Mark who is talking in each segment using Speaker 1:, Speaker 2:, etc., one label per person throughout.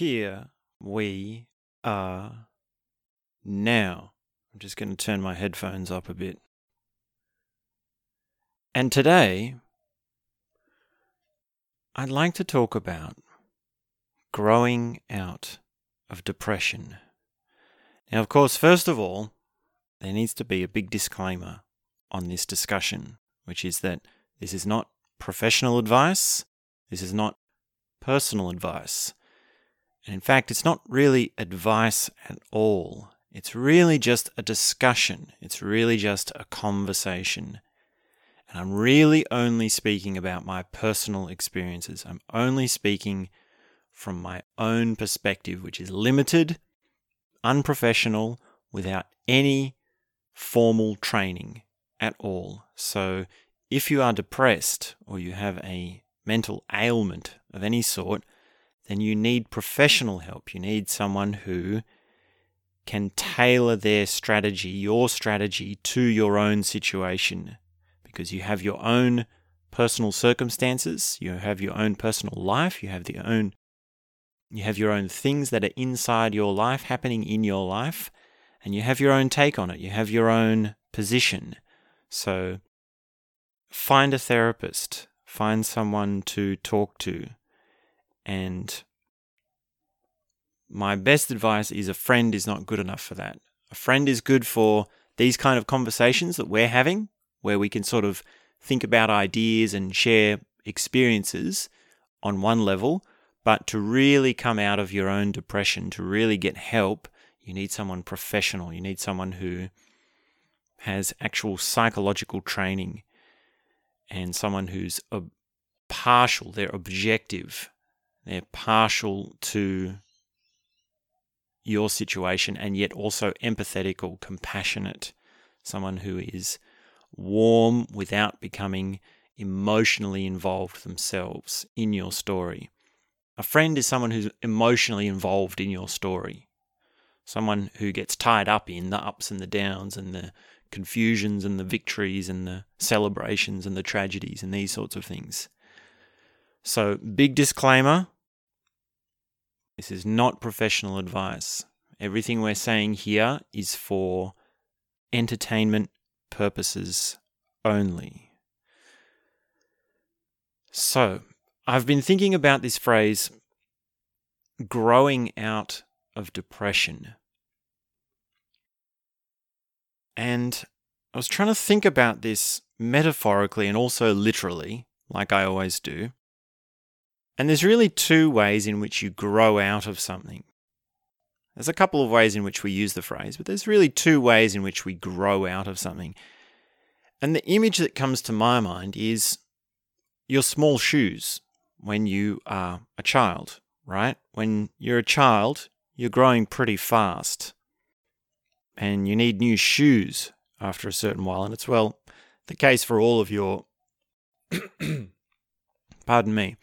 Speaker 1: here we are now. I'm just going to turn my headphones up a bit. And today, I'd like to talk about growing out of depression. Now, of course, first of all, there needs to be a big disclaimer on this discussion, which is that this is not professional advice, this is not personal advice. And in fact, it's not really advice at all. It's really just a discussion. It's really just a conversation. And I'm really only speaking about my personal experiences. I'm only speaking from my own perspective, which is limited, unprofessional, without any formal training at all. So if you are depressed or you have a mental ailment of any sort, then you need professional help. You need someone who can tailor their strategy, your strategy, to your own situation because you have your own personal circumstances, you have your own personal life, you have the own you have your own things that are inside your life happening in your life and you have your own take on it. You have your own position. So find a therapist, find someone to talk to and my best advice is a friend is not good enough for that. A friend is good for these kind of conversations that we're having, where we can sort of think about ideas and share experiences on one level. But to really come out of your own depression, to really get help, you need someone professional. You need someone who has actual psychological training and someone who's partial, they're objective they're partial to your situation and yet also empathetic or compassionate. Someone who is warm without becoming emotionally involved themselves in your story. A friend is someone who's emotionally involved in your story. Someone who gets tied up in the ups and the downs and the confusions and the victories and the celebrations and the tragedies and these sorts of things. So, big disclaimer this is not professional advice. Everything we're saying here is for entertainment purposes only. So, I've been thinking about this phrase growing out of depression. And I was trying to think about this metaphorically and also literally, like I always do. And there's really two ways in which you grow out of something. There's a couple of ways in which we use the phrase, but there's really two ways in which we grow out of something. And the image that comes to my mind is your small shoes when you are a child, right? When you're a child, you're growing pretty fast. And you need new shoes after a certain while. And it's, well, the case for all of your. pardon me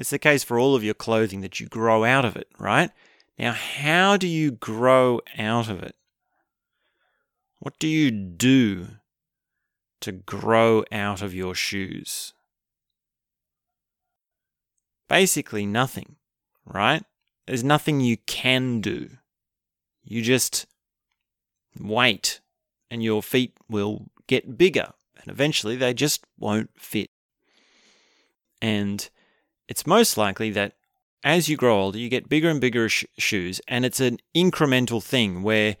Speaker 1: it's the case for all of your clothing that you grow out of it, right? Now, how do you grow out of it? What do you do to grow out of your shoes? Basically, nothing, right? There's nothing you can do. You just wait, and your feet will get bigger, and eventually they just won't fit. And it's most likely that as you grow older, you get bigger and bigger sh- shoes, and it's an incremental thing where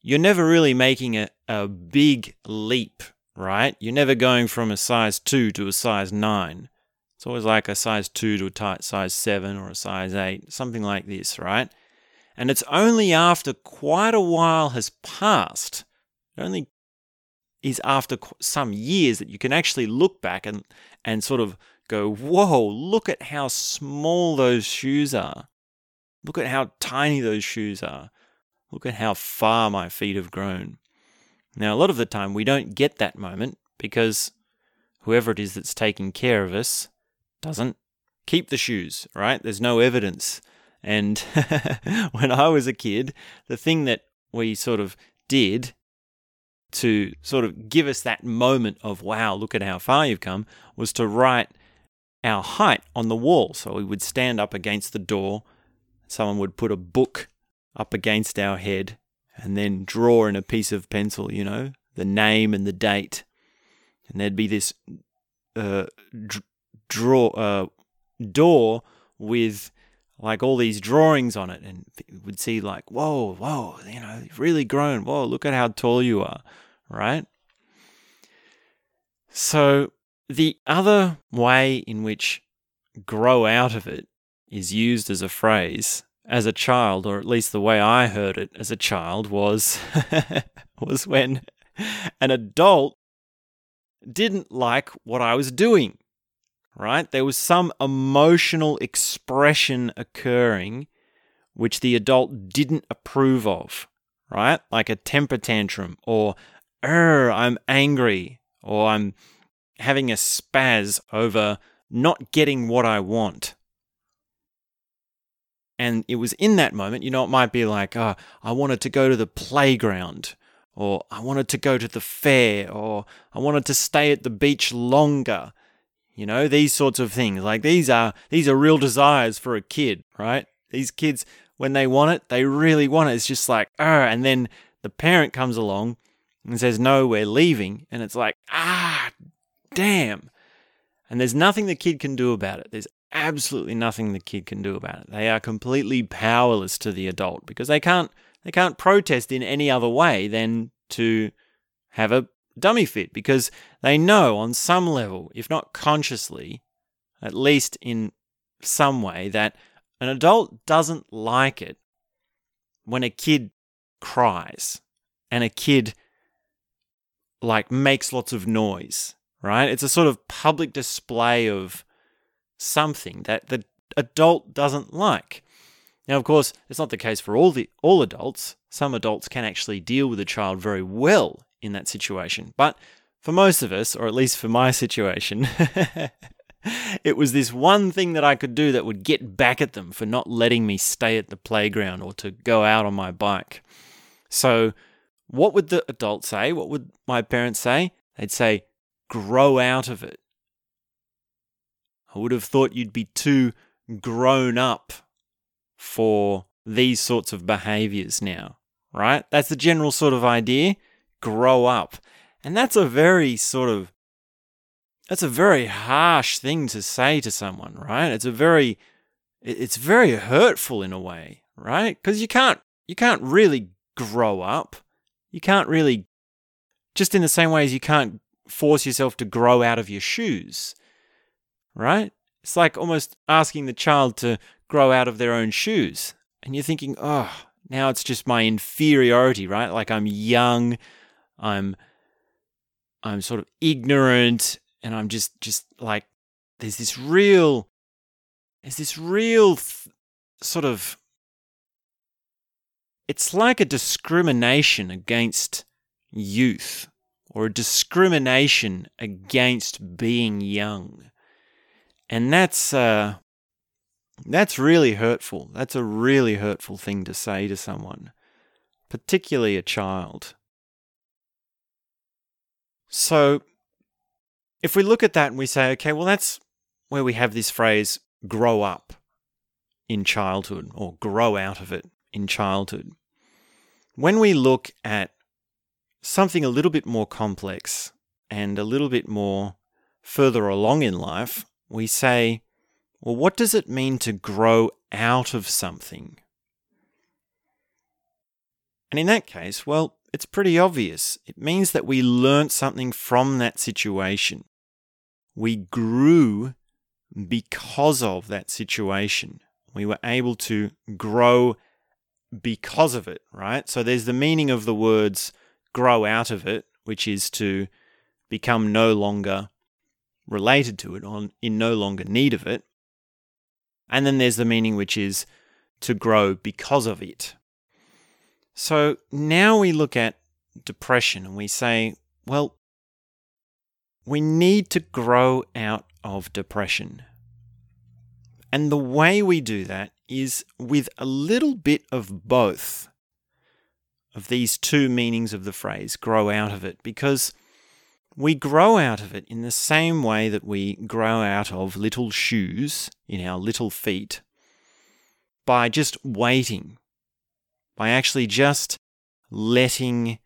Speaker 1: you're never really making a, a big leap, right? You're never going from a size 2 to a size 9. It's always like a size 2 to a tight size 7 or a size 8, something like this, right? And it's only after quite a while has passed, it only is after some years that you can actually look back and, and sort of go, whoa, look at how small those shoes are. Look at how tiny those shoes are. Look at how far my feet have grown. Now, a lot of the time, we don't get that moment because whoever it is that's taking care of us doesn't keep the shoes, right? There's no evidence. And when I was a kid, the thing that we sort of did to sort of give us that moment of, wow, look at how far you've come, was to write our height on the wall. So we would stand up against the door someone would put a book up against our head and then draw in a piece of pencil, you know, the name and the date. And there'd be this uh, d- draw uh, door with like all these drawings on it, and would see like, whoa, whoa, you know, you've really grown. Whoa, look at how tall you are, right? So the other way in which grow out of it is used as a phrase as a child, or at least the way I heard it as a child was was when an adult didn't like what I was doing. Right? There was some emotional expression occurring which the adult didn't approve of, right? Like a temper tantrum or er, I'm angry or I'm having a spaz over not getting what I want. And it was in that moment, you know, it might be like, oh, I wanted to go to the playground, or I wanted to go to the fair, or I wanted to stay at the beach longer. You know, these sorts of things. Like these are these are real desires for a kid, right? These kids, when they want it, they really want it. It's just like, oh, and then the parent comes along and says, No, we're leaving. And it's like, ah, damn. And there's nothing the kid can do about it. There's absolutely nothing the kid can do about it. They are completely powerless to the adult because they can't they can't protest in any other way than to have a dummy fit because they know on some level, if not consciously, at least in some way, that an adult doesn't like it when a kid cries and a kid like makes lots of noise, right? It's a sort of public display of something that the adult doesn't like. Now, of course, it's not the case for all the all adults. Some adults can actually deal with a child very well in that situation, but for most of us, or at least for my situation, it was this one thing that I could do that would get back at them for not letting me stay at the playground or to go out on my bike. So, what would the adult say? What would my parents say? They'd say, grow out of it. I would have thought you'd be too grown up for these sorts of behaviors now, right? That's the general sort of idea. Grow up. And that's a very sort of that's a very harsh thing to say to someone, right? It's a very it's very hurtful in a way, right? Cuz you can't you can't really grow up. You can't really just in the same way as you can't force yourself to grow out of your shoes right? It's like almost asking the child to grow out of their own shoes. And you're thinking, oh, now it's just my inferiority, right? Like I'm young, I'm I'm sort of ignorant, and I'm just just like there's this real there's this real th- sort of it's like a discrimination against youth or a discrimination against being young. And that's uh, that's really hurtful. That's a really hurtful thing to say to someone, particularly a child. So, if we look at that and we say, okay, well, that's where we have this phrase grow up in childhood or grow out of it in childhood. When we look at something a little bit more complex and a little bit more further along in life, we say, well, what does it mean to grow out of something? And in that case, well, it's pretty obvious. It means that we learnt something from that situation. We grew because of that situation. We were able to grow because of it, right? So there's the meaning of the words grow out of it, which is to become no longer related to it, or in no longer need of it. And then there's the meaning which is to grow because of it. So now we look at depression and we say, well, we need to grow out of depression. And the way we do that is with a little bit of both of these two meanings of the phrase, grow out of it, because we grow out of it in the same way that we grow out of little shoes in our little feet. by just waiting, by actually just letting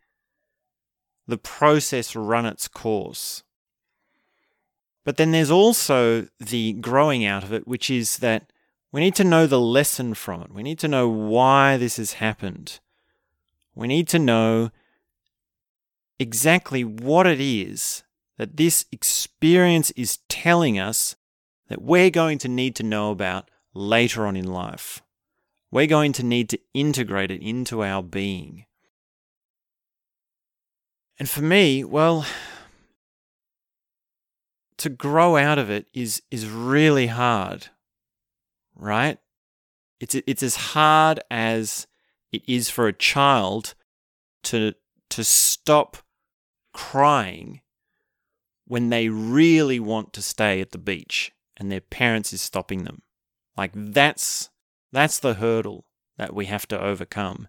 Speaker 1: the process run its course. But then there's also the growing out of it, which is that we need to know the lesson from it. We need to know why this has happened. We need to know exactly what it is that this experience is telling us that we're going to need to know about later on in life. We're going to need to integrate it into our being. And for me, well, to grow out of it is is really hard. Right? It's it's as hard as it is for a child to to stop crying when they really want to stay at the beach and their parents is stopping them. Like that's that's the hurdle that we have to overcome.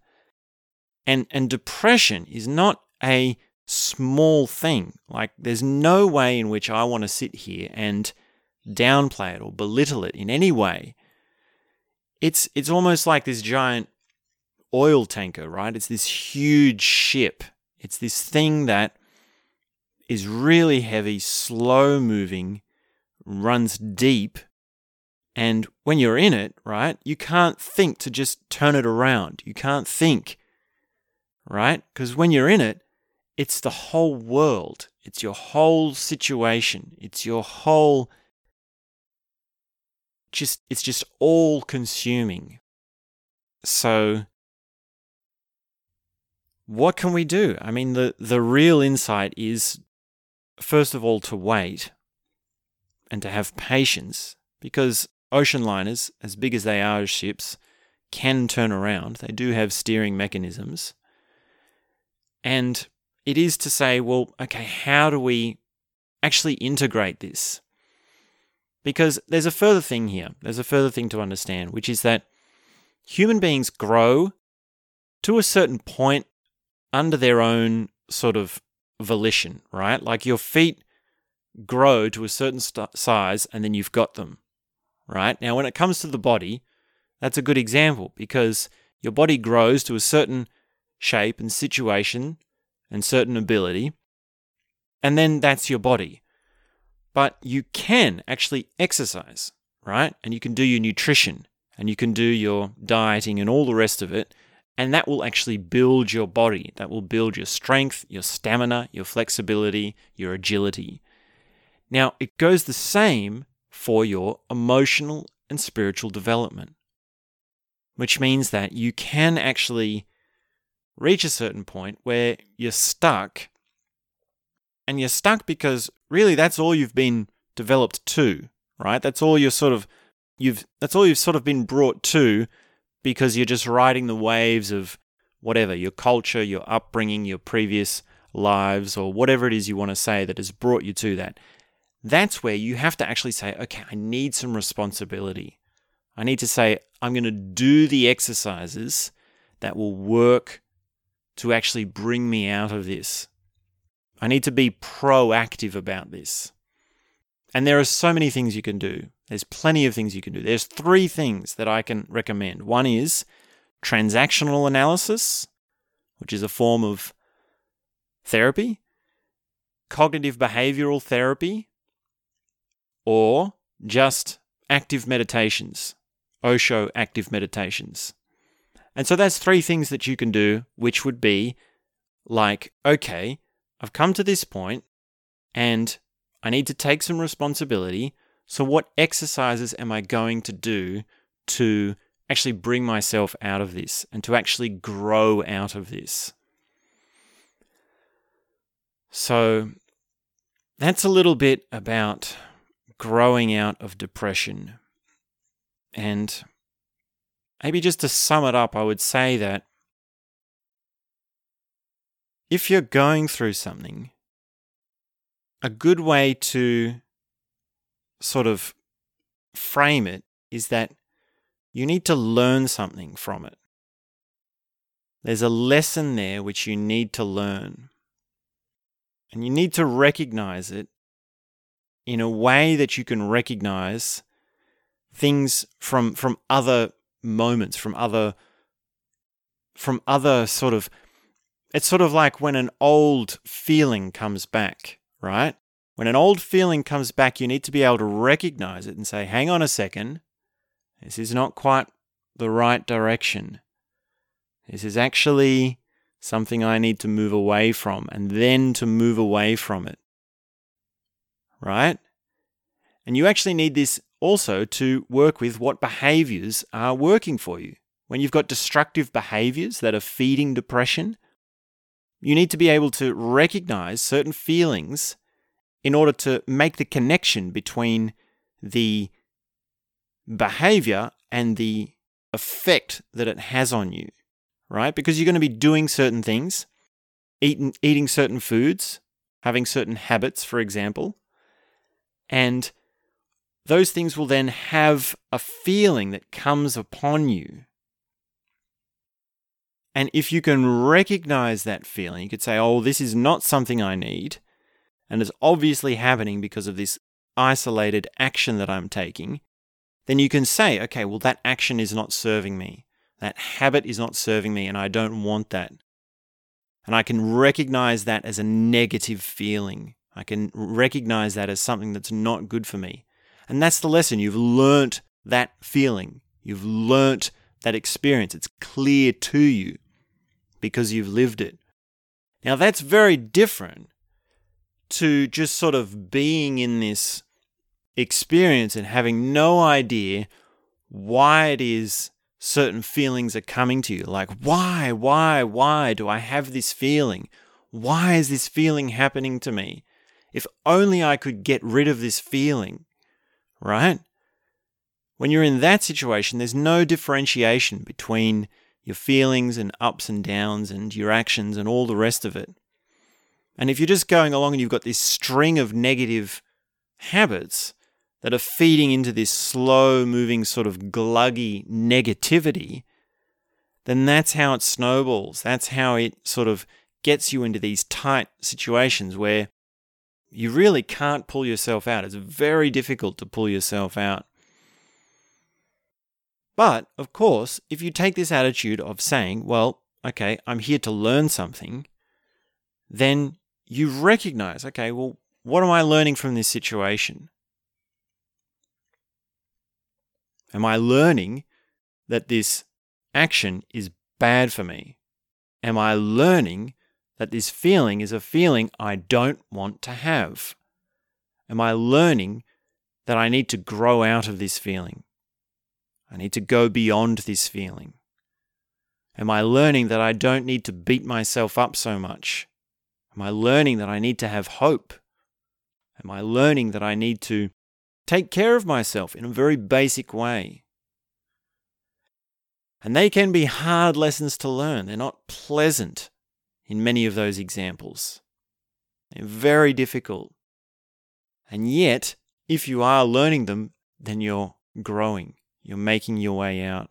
Speaker 1: And and depression is not a small thing. Like there's no way in which I want to sit here and downplay it or belittle it in any way. It's it's almost like this giant oil tanker, right? It's this huge ship. It's this thing that is really heavy, slow moving, runs deep. And when you're in it, right, you can't think to just turn it around. You can't think, right? Because when you're in it, it's the whole world, it's your whole situation, it's your whole just it's just all consuming. So what can we do? I mean the the real insight is first of all to wait and to have patience because ocean liners, as big as they are as ships, can turn around. They do have steering mechanisms. And it is to say, well, okay, how do we actually integrate this? Because there's a further thing here. There's a further thing to understand, which is that human beings grow to a certain point under their own sort of volition, right? Like your feet grow to a certain st- size and then you've got them, right? Now, when it comes to the body, that's a good example because your body grows to a certain shape and situation and certain ability, and then that's your body. But you can actually exercise, right? And you can do your nutrition and you can do your dieting and all the rest of it and that will actually build your body. That will build your strength, your stamina, your flexibility, your agility. Now, it goes the same for your emotional and spiritual development, which means that you can actually reach a certain point where you're stuck. And you're stuck because really that's all you've been developed to, right? That's all you're sort of you've that's all you've sort of been brought to because you're just riding the waves of whatever your culture, your upbringing, your previous lives, or whatever it is you want to say that has brought you to that. That's where you have to actually say, okay, I need some responsibility. I need to say, I'm going to do the exercises that will work to actually bring me out of this. I need to be proactive about this. And there are so many things you can do. There's plenty of things you can do. There's three things that I can recommend. One is transactional analysis, which is a form of therapy, cognitive behavioral therapy, or just active meditations, Osho active meditations. And so that's three things that you can do, which would be like, okay, I've come to this point and I need to take some responsibility so, what exercises am I going to do to actually bring myself out of this and to actually grow out of this? So, that's a little bit about growing out of depression. And maybe just to sum it up, I would say that if you're going through something, a good way to sort of frame it is that you need to learn something from it. There's a lesson there which you need to learn. And you need to recognize it in a way that you can recognize things from, from other moments, from other from other sort of it's sort of like when an old feeling comes back, right? When an old feeling comes back, you need to be able to recognize it and say, hang on a second, this is not quite the right direction. This is actually something I need to move away from, and then to move away from it. Right? And you actually need this also to work with what behaviors are working for you. When you've got destructive behaviors that are feeding depression, you need to be able to recognize certain feelings in order to make the connection between the behavior and the effect that it has on you, right? Because you're going to be doing certain things, eating, eating certain foods, having certain habits, for example, and those things will then have a feeling that comes upon you. And if you can recognize that feeling, you could say, oh, this is not something I need. And it's obviously happening because of this isolated action that I'm taking. Then you can say, okay, well, that action is not serving me. That habit is not serving me, and I don't want that. And I can recognize that as a negative feeling. I can recognize that as something that's not good for me. And that's the lesson. You've learnt that feeling. You've learnt that experience. It's clear to you because you've lived it. Now, that's very different to just sort of being in this experience and having no idea why it is certain feelings are coming to you. Like, why, why, why do I have this feeling? Why is this feeling happening to me? If only I could get rid of this feeling, right? When you're in that situation, there's no differentiation between your feelings and ups and downs and your actions and all the rest of it. And if you're just going along and you've got this string of negative habits that are feeding into this slow moving sort of gluggy negativity, then that's how it snowballs. That's how it sort of gets you into these tight situations where you really can't pull yourself out. It's very difficult to pull yourself out. But, of course, if you take this attitude of saying, well, okay, I'm here to learn something, then you recognize, okay, well, what am I learning from this situation? Am I learning that this action is bad for me? Am I learning that this feeling is a feeling I don't want to have? Am I learning that I need to grow out of this feeling? I need to go beyond this feeling. Am I learning that I don't need to beat myself up so much? Am I learning that I need to have hope? Am I learning that I need to take care of myself in a very basic way? And they can be hard lessons to learn. They're not pleasant in many of those examples. They're very difficult. And yet, if you are learning them, then you're growing, you're making your way out.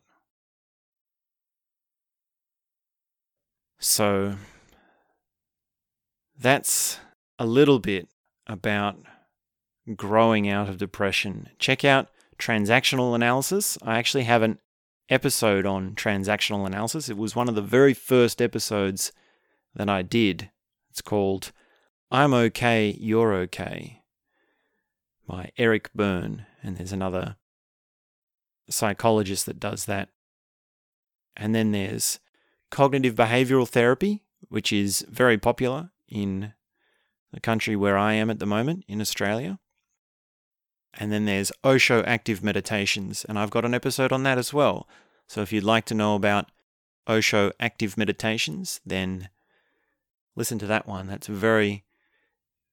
Speaker 1: So, that's a little bit about growing out of depression. Check out transactional analysis. I actually have an episode on transactional analysis. It was one of the very first episodes that I did. It's called I'm Okay, You're Okay by Eric Berne. And there's another psychologist that does that. And then there's cognitive behavioral therapy, which is very popular in the country where I am at the moment, in Australia. And then there's Osho active meditations, and I've got an episode on that as well. So if you'd like to know about Osho active meditations, then listen to that one. That's a very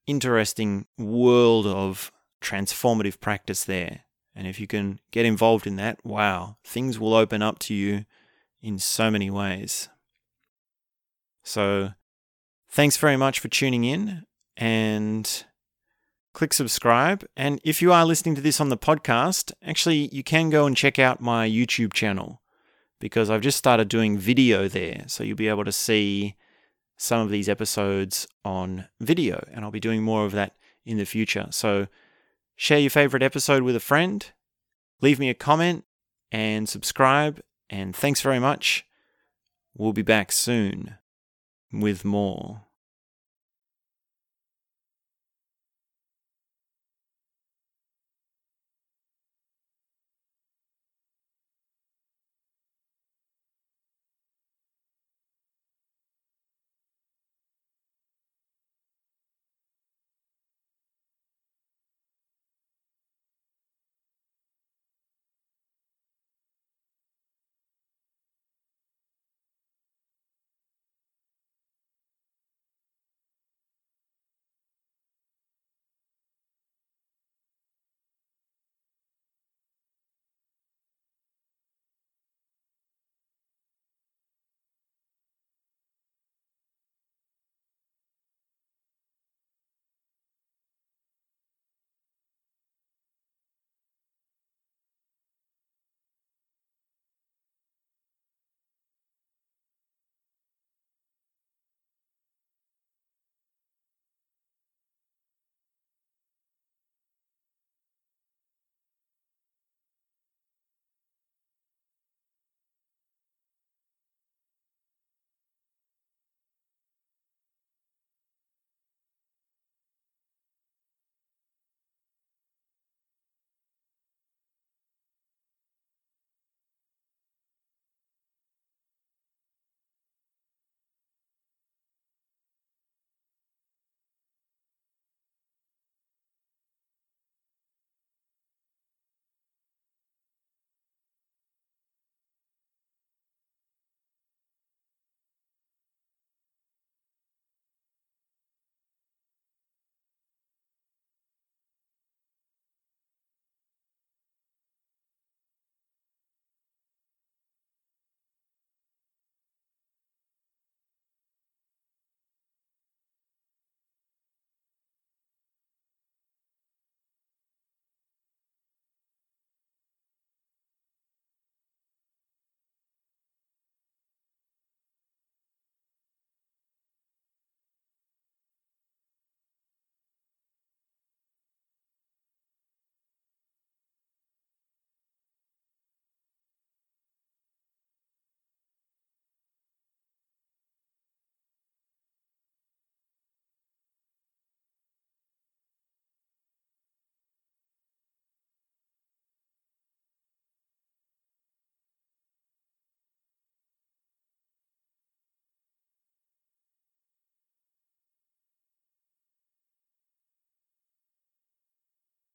Speaker 1: interesting world of transformative practice there. And if you can get involved in that, wow, things will open up to you in so many ways. So, thanks very much for tuning in and click subscribe. And if you are listening to this on the podcast, actually, you can go and check out my YouTube channel because I've just started doing video there. So, you'll be able to see some of these episodes on video, and I'll be doing more of that in the future. So, share your favorite episode with a friend, leave me a comment, and subscribe. And thanks very much. We'll be back soon with more.